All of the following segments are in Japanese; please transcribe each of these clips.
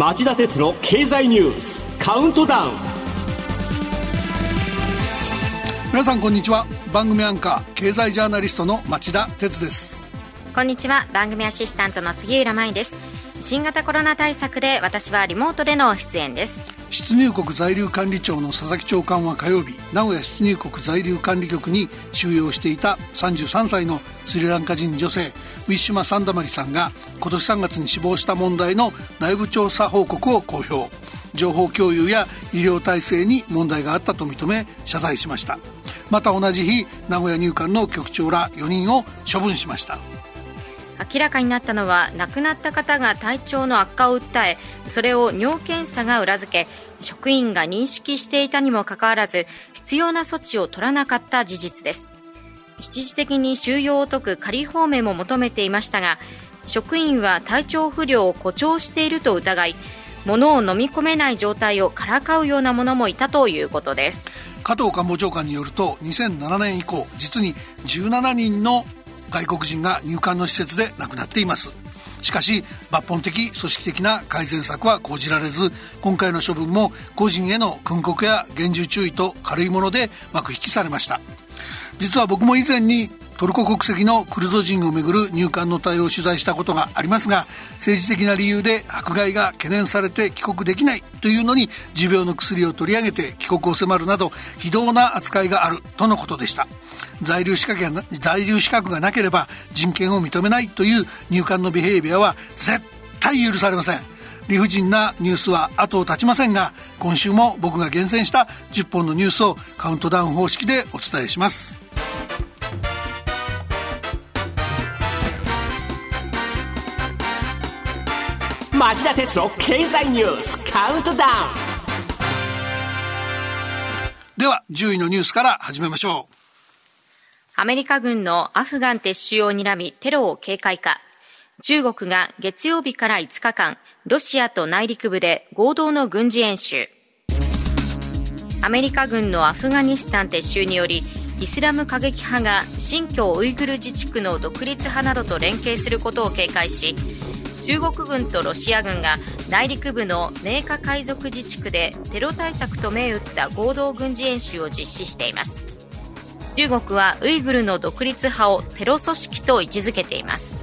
町田鉄の経済ニュースカウントダウン。皆さんこんにちは。番組アンカー経済ジャーナリストの町田鉄です。こんにちは。番組アシスタントの杉浦舞です。新型コロナ対策で私はリモートでの出演です出入国在留管理庁の佐々木長官は火曜日名古屋出入国在留管理局に収容していた33歳のスリランカ人女性ウィッシュマ・サンダマリさんが今年3月に死亡した問題の内部調査報告を公表。情報共有や医療体制に問題があったと認め謝罪しました。また同じ日名古屋入管の局長ら4人を処分しました。明らかになったのは亡くなった方が体調の悪化を訴えそれを尿検査が裏付け職員が認識していたにもかかわらず必要な措置を取らなかった事実です。一時的に収容を解く仮放免も求めていましたが職員は体調不良を誇張していると疑い物を飲み込めない状態をからかうようなものもいたということです。加藤官房長官によると2007年以降実に17人の外国人が入管の施設で亡くなっています。しかし抜本的組織的な改善策は講じられず今回の処分も個人への訓告や厳重注意と軽いもので幕引きされました。実は僕も以前にトルコ国籍のクルド人をめぐる入管の対応を取材したことがありますが政治的な理由で迫害が懸念されて帰国できないというのに持病の薬を取り上げて帰国を迫るなど非道な扱いがあるとのことでした。在留資格が在留資格がなければ人権を認めないという入管のビヘイビアは絶対許されません。理不尽なニュースは後を絶ちませんが今週も僕が厳選した10本のニュースをカウントダウン方式でお伝えします。町田鉄の経済ニュースカウントダウンでは10位のニュースから始めましょう。アメリカ軍のアフガン撤収を睨みテロを警戒か。中国が月曜日から5日間ロシアと内陸部で合同の軍事演習。アメリカ軍のアフガニスタン撤収によりイスラム過激派が新疆ウイグル自治区の独立派などと連携することを警戒し中国軍とロシア軍が内陸部の寧夏海賊自治区でテロ対策と銘打った合同軍事演習を実施しています。中国はウイグルの独立派をテロ組織と位置づけています。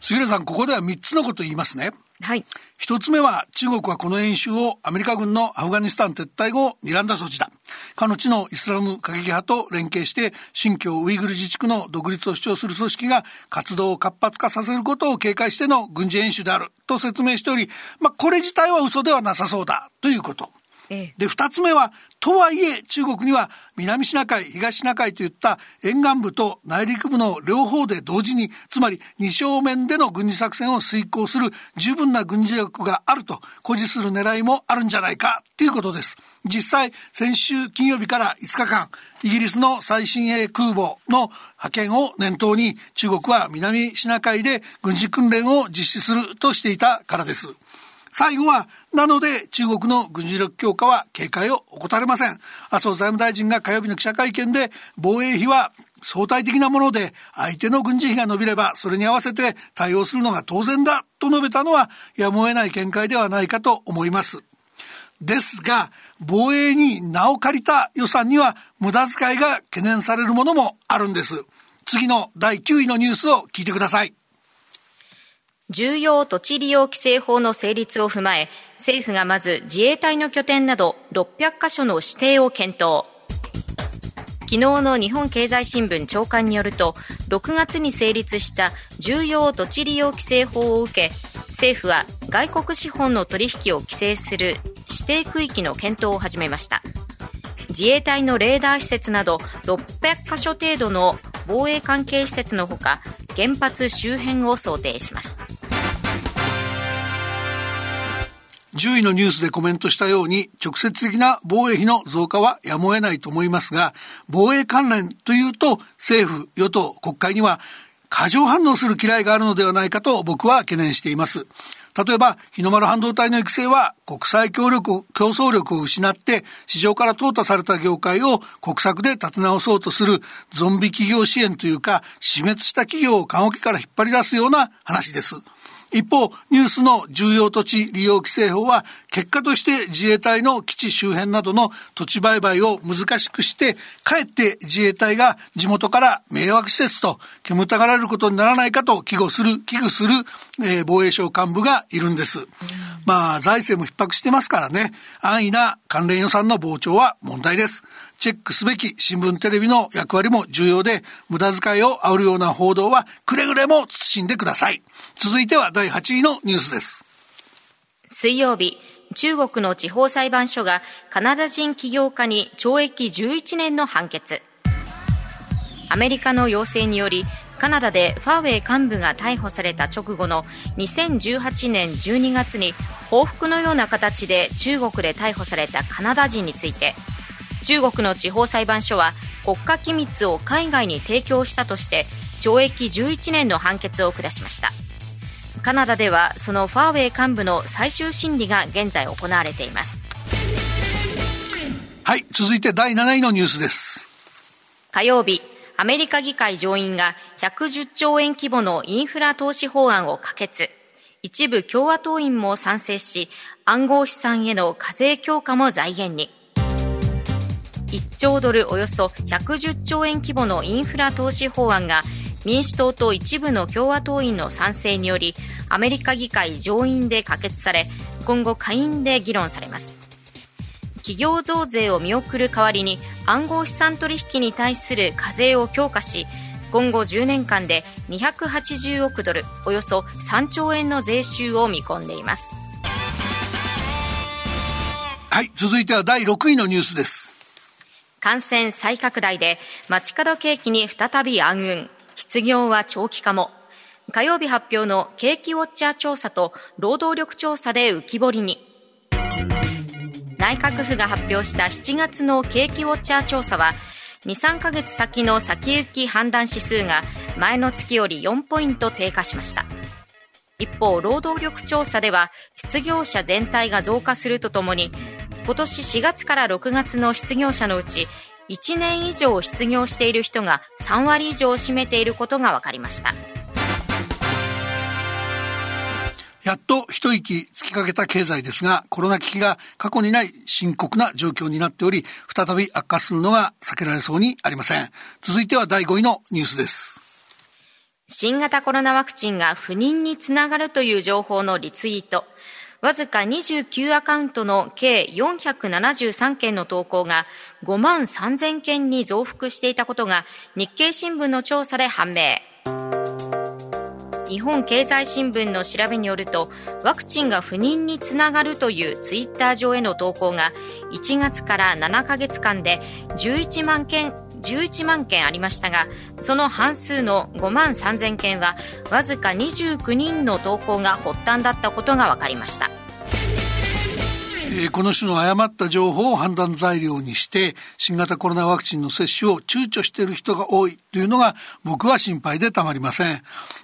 杉浦さんここでは3つのこと言いますね。はい一つ目は中国はこの演習をアメリカ軍のアフガニスタン撤退後睨んだ措置だ。かの地のイスラム過激派と連携して新疆ウイグル自治区の独立を主張する組織が活動を活発化させることを警戒しての軍事演習であると説明しており、まあ、これ自体は嘘ではなさそうだということ。で、二つ目は、とはいえ中国には南シナ海、東シナ海といった沿岸部と内陸部の両方で同時に、つまり二正面での軍事作戦を遂行する十分な軍事力があると誇示する狙いもあるんじゃないかということです。実際、先週金曜日から5日間、イギリスの最新鋭空母の派遣を念頭に中国は南シナ海で軍事訓練を実施するとしていたからです。最後は、なので中国の軍事力強化は警戒を怠れません。麻生財務大臣が火曜日の記者会見で防衛費は相対的なもので相手の軍事費が伸びればそれに合わせて対応するのが当然だと述べたのはやむを得ない見解ではないかと思います。ですが防衛に名を借りた予算には無駄遣いが懸念されるものもあるんです。次の第9位のニュースを聞いてください。重要土地利用規制法の成立を踏まえ、政府がまず自衛隊の拠点など600カ所の指定を検討。昨日の日本経済新聞長官によると、6月に成立した重要土地利用規制法を受け、政府は外国資本の取引を規制する指定区域の検討を始めました。自衛隊のレーダー施設など600カ所程度の防衛関係施設のほか原発周辺を想定します10位のニュースでコメントしたように直接的な防衛費の増加はやむを得ないと思いますが防衛関連というと政府与党国会には過剰反応する嫌いがあるのではないかと僕は懸念しています例えば、日の丸半導体の育成は国際協力、競争力を失って市場から淘汰された業界を国策で立て直そうとするゾンビ企業支援というか、死滅した企業を棺桶から引っ張り出すような話です。一方、ニュースの重要土地利用規制法は、結果として自衛隊の基地周辺などの土地売買を難しくして、かえって自衛隊が地元から迷惑施設と煙たがられることにならないかと危惧する、危惧する、えー、防衛省幹部がいるんです。まあ、財政も逼迫してますからね、安易な関連予算の膨張は問題です。チェックすべき新聞テレビの役割も重要で、無駄遣いを煽るような報道はくれぐれも慎んでください。続いては第8位のニュースです。水曜日、中国の地方裁判所がカナダ人起業家に懲役11年の判決。アメリカの要請により、カナダでファーウェイ幹部が逮捕された直後の2018年12月に報復のような形で中国で逮捕されたカナダ人について中国の地方裁判所は国家機密を海外に提供したとして懲役11年の判決を下しました。カナダではそのファーウェイ幹部の最終審理が現在行われています。はい続いて第7位のニュースです。火曜日アメリカ議会上院が110兆円規模のインフラ投資法案を可決。一部共和党員も賛成し暗号資産への課税強化も財源に1兆ドルおよそ110兆円規模のインフラ投資法案が民主党と一部の共和党員の賛成によりアメリカ議会上院で可決され今後下院で議論されます。企業増税を見送る代わりに暗号資産取引に対する課税を強化し今後10年間で280億ドルおよそ3兆円の税収を見込んでいます。はい続いては第6位のニュースです。感染再拡大で街角景気に再び暗雲。失業は長期化も。火曜日発表の景気ウォッチャー調査と労働力調査で浮き彫りに。内閣府が発表した7月の景気ウォッチャー調査は23ヶ月先の先行き判断指数が前の月より4ポイント低下しました。一方労働力調査では失業者全体が増加するとともに今年4月から6月の失業者のうち1年以上失業している人が3割以上を占めていることが分かりましたやっと一息つきかけた経済ですが、コロナ危機が過去にない深刻な状況になっており、再び悪化するのが避けられそうにありません。続いては第5位のニュースです。新型コロナワクチンが不妊につながるという情報のリツイート。わずか29アカウントの計473件の投稿が5万3000件に増幅していたことが日経新聞の調査で判明。日本経済新聞の調べによるとワクチンが不妊につながるというツイッター上への投稿が1月から7ヶ月間で11万件11万件ありましたがその半数の5万3000件はわずか29人の投稿が発端だったことが分かりました。えー、この種の誤った情報を判断材料にして新型コロナワクチンの接種を躊躇している人が多いというのが僕は心配でたまりません、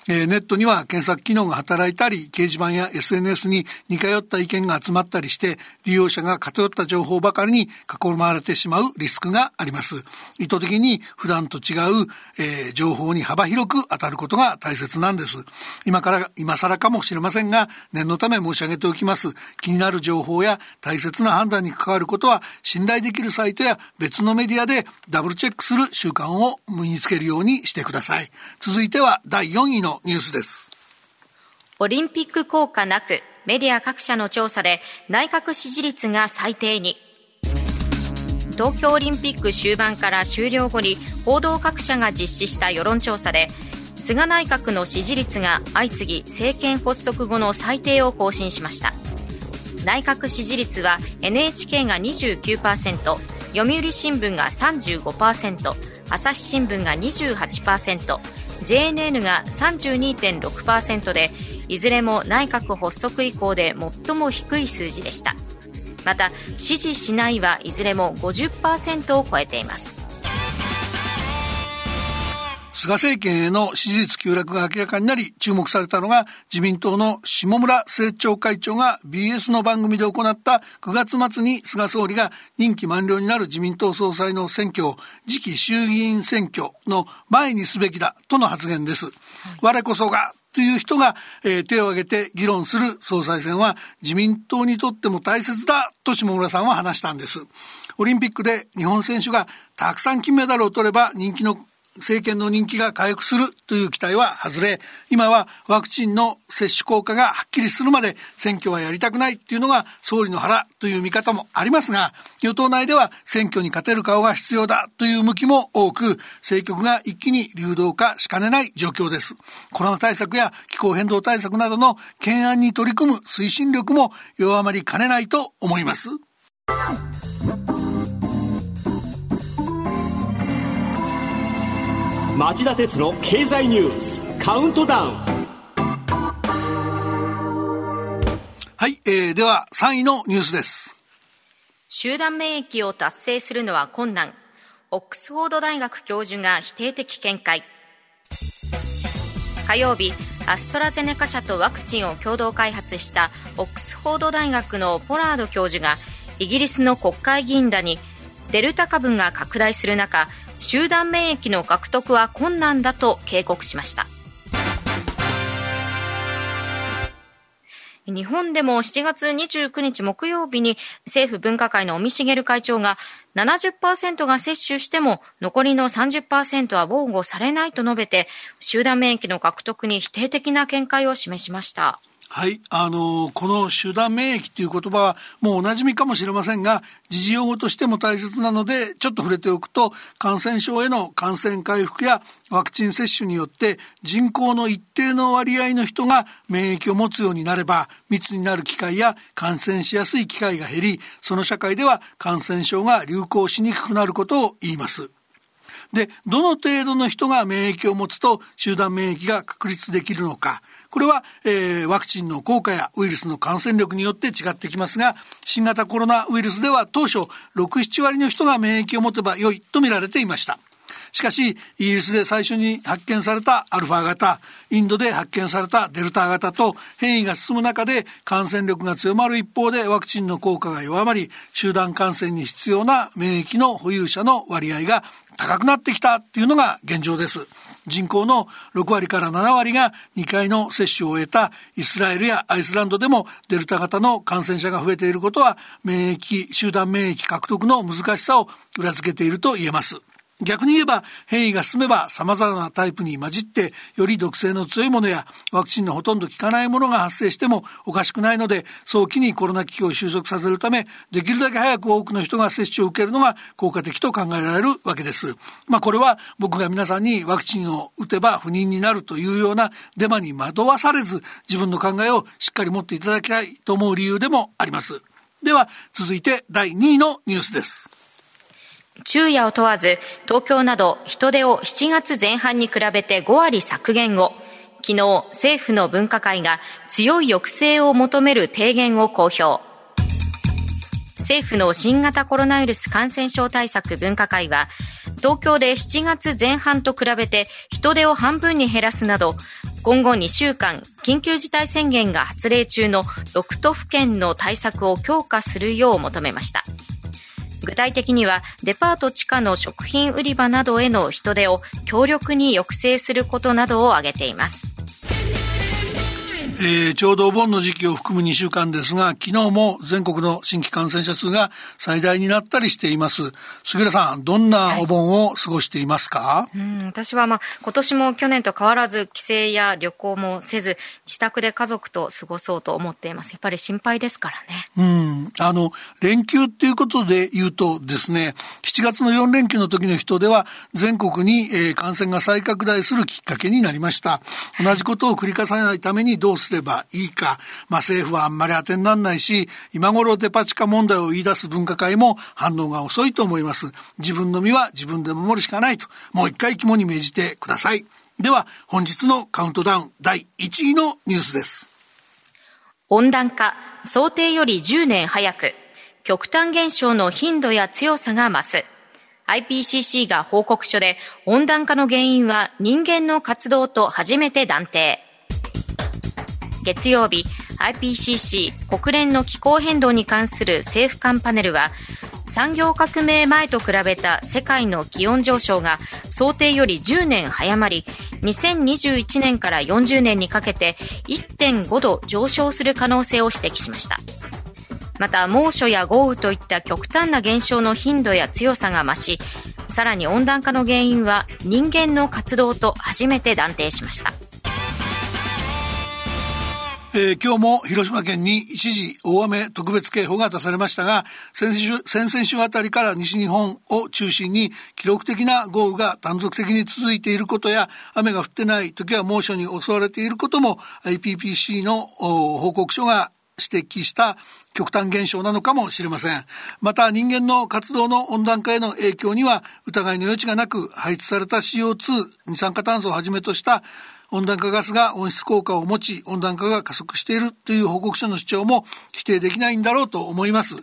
えー、ネットには検索機能が働いたり掲示板や SNS に似通った意見が集まったりして利用者が偏った情報ばかりに囲まれてしまうリスクがあります。意図的に普段と違う、えー、情報に幅広く当たることが大切なんです。今から今更かもしれませんが念のため申し上げておきます。気になる情報や大切な判断に関わることは信頼できるサイトや別のメディアでダブルチェックする習慣を身につけるようにしてください。続いては第4位のニュースです。オリンピック効果なくメディア各社の調査で内閣支持率が最低に東京オリンピック終盤から終了後に報道各社が実施した世論調査で菅内閣の支持率が相次ぎ政権発足後の最低を更新しました内閣支持率は NHK が29%読売新聞が35%朝日新聞が 28%JNN が32.6%でいずれも内閣発足以降で最も低い数字でした。また支持しないはいずれも50%を超えています。菅政権への支持率急落が明らかになり注目されたのが自民党の下村政調会長が BS の番組で行った9月末に菅総理が任期満了になる自民党総裁の選挙を次期衆議院選挙の前にすべきだとの発言です。はい、我こそがっという人が、えー、手を挙げて議論する総裁選は自民党にとっても大切だと下村さんは話したんです。オリンピックで日本選手がたくさん金メダルを取れば人気の政権の人気が回復するという期待は外れ、今はワクチンの接種効果がはっきりするまで選挙はやりたくないっていうのが総理の腹という見方もありますが、与党内では選挙に勝てる顔が必要だという向きも多く、政局が一気に流動化しかねない状況です。コロナ対策や気候変動対策などの懸案に取り組む推進力も弱まりかねないと思います。町田鉄の経済ニュースカウントダウン。はい、えー、では3位のニュースです。集団免疫を達成するのは困難。オックスフォード大学教授が否定的見解。火曜日アストラゼネカ社とワクチンを共同開発したオックスフォード大学のポラード教授がイギリスの国会議員らにデルタ株が拡大する中集団免疫の獲得は困難だと警告しました日本でも7月29日木曜日に政府分科会の尾身茂会長が70%が接種しても残りの30%は防護されないと述べて集団免疫の獲得に否定的な見解を示しました。はい。あの、この集団免疫っていう言葉はもうお馴染みかもしれませんが、時事用語としても大切なので、ちょっと触れておくと、感染症への感染回復やワクチン接種によって人口の一定の割合の人が免疫を持つようになれば、密になる機会や感染しやすい機会が減り、その社会では感染症が流行しにくくなることを言います。で、どの程度の人が免疫を持つと集団免疫が確立できるのか。これは、えー、ワクチンの効果やウイルスの感染力によって違ってきますが、新型コロナウイルスでは当初6、7割の人が免疫を持てば良いと見られていました。しかし、イギリスで最初に発見されたアルファ型、インドで発見されたデルタ型と変異が進む中で感染力が強まる一方でワクチンの効果が弱まり、集団感染に必要な免疫の保有者の割合が高くなってきたっていうのが現状です。人口の6割から7割が2回の接種を終えたイスラエルやアイスランドでもデルタ型の感染者が増えていることは免疫、集団免疫獲得の難しさを裏付けていると言えます。逆に言えば変異が進めば様々なタイプに混じってより毒性の強いものやワクチンのほとんど効かないものが発生してもおかしくないので早期にコロナ危機を収束させるためできるだけ早く多くの人が接種を受けるのが効果的と考えられるわけです。まあこれは僕が皆さんにワクチンを打てば不妊になるというようなデマに惑わされず自分の考えをしっかり持っていただきたいと思う理由でもあります。では続いて第2位のニュースです。昼夜を問わず、東京など人手を7月前半に比べて5割削減を、昨日政府の分科会が強い抑制を求める提言を公表。政府の新型コロナウイルス感染症対策分科会は、東京で7月前半と比べて人手を半分に減らすなど、今後2週間、緊急事態宣言が発令中の6都府県の対策を強化するよう求めました。具体的にはデパート地下の食品売り場などへの人手を強力に抑制することなどを挙げています。えー、ちょうどお盆の時期を含む2週間ですが、昨日も全国の新規感染者数が最大になったりしています。杉浦さん、どんなお盆を過ごしていますか、はい、うん私は、まあ、今年も去年と変わらず帰省や旅行もせず、自宅で家族と過ごそうと思っています。やっぱり心配ですからね。うん。あの、連休っていうことで言うとですね、7月の4連休の時の人では全国に、えー、感染が再拡大するきっかけになりました。同じことを繰り返さないためにどうすすればいいか、まあ、政府はあんまり当てにならないし、今頃デパ地下問題を言い出す分科会も反応が遅いと思います。自分の身は自分で守るしかないと、もう一回肝に銘じてください。では、本日のカウントダウン第1位のニュースです。温暖化、想定より10年早く、極端現象の頻度や強さが増す。IPCC が報告書で温暖化の原因は人間の活動と初めて断定。月曜日 IPCC 国連の気候変動に関する政府間パネルは産業革命前と比べた世界の気温上昇が想定より10年早まり2021年から40年にかけて1.5度上昇する可能性を指摘しました。また猛暑や豪雨といった極端な現象の頻度や強さが増しさらに温暖化の原因は人間の活動と初めて断定しました。えー、今日も広島県に一時大雨特別警報が出されましたが先々週先々週あたりから西日本を中心に記録的な豪雨が断続的に続いていることや雨が降ってない時は猛暑に襲われていることも IPPC の報告書が指摘した極端現象なのかもしれません。また人間の活動の温暖化への影響には疑いの余地がなく排出された CO2 二酸化炭素をはじめとした温暖化ガスが温室効果を持ち温暖化が加速しているという報告書の主張も否定できないんだろうと思います。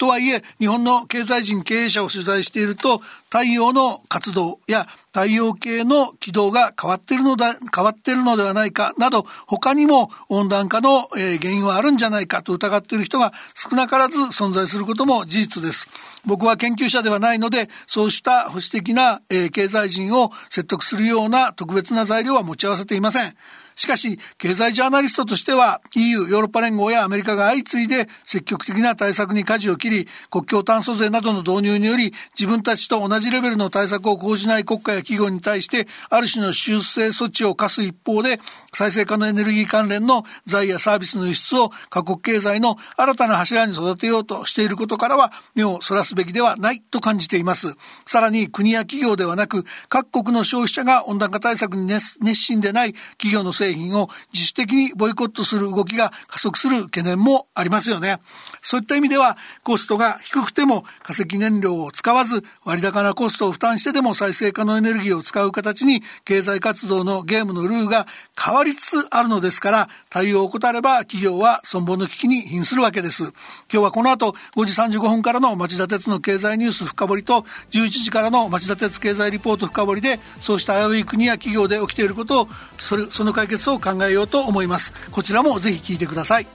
とはいえ日本の経済人経営者を取材していると太陽の活動や太陽系の軌道が変わっているのだ変わっているのではないかなど他にも温暖化の、原因はあるんじゃないかと疑っている人が少なからず存在することも事実です。僕は研究者ではないのでそうした保守的な、経済人を説得するような特別な材料は持ち合わせていません。しかし、経済ジャーナリストとしては EU、ヨーロッパ連合やアメリカが相次いで積極的な対策に舵を切り、国境炭素税などの導入により、自分たちと同じレベルの対策を講じない国家や企業に対して、ある種の修正措置を課す一方で、再生可能エネルギー関連の財やサービスの輸出を各国経済の新たな柱に育てようとしていることからは、目をそらすべきではないと感じています。さらに国や企業ではなく、各国の消費者が温暖化対策に熱心でない企業のせい製品を自主的にボイコットする動きが加速する懸念もありますよね。そういった意味ではコストが低くても化石燃料を使わず割高なコストを負担してでも再生可能エネルギーを使う形に経済活動のゲームのルールが変わりつつあるのですから対応を怠れば企業は存亡の危機に瀕するわけです。今日はこの後5時35分からの町田鉄の経済ニュース深掘りと11時からの町田鉄経済リポート深掘りでそうした危うい国や企業で起きていることをそれその解決を考えようと思います。こちらもぜひ聞いてください。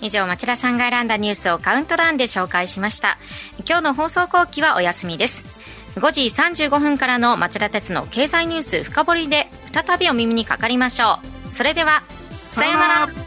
以上町田さんが選んだニュースをカウントダウンで紹介しました。今日の放送後期はお休みです。5時35分からの町田鉄の経済ニュース深掘りで再びお耳にかかりましょう。それではさようなら。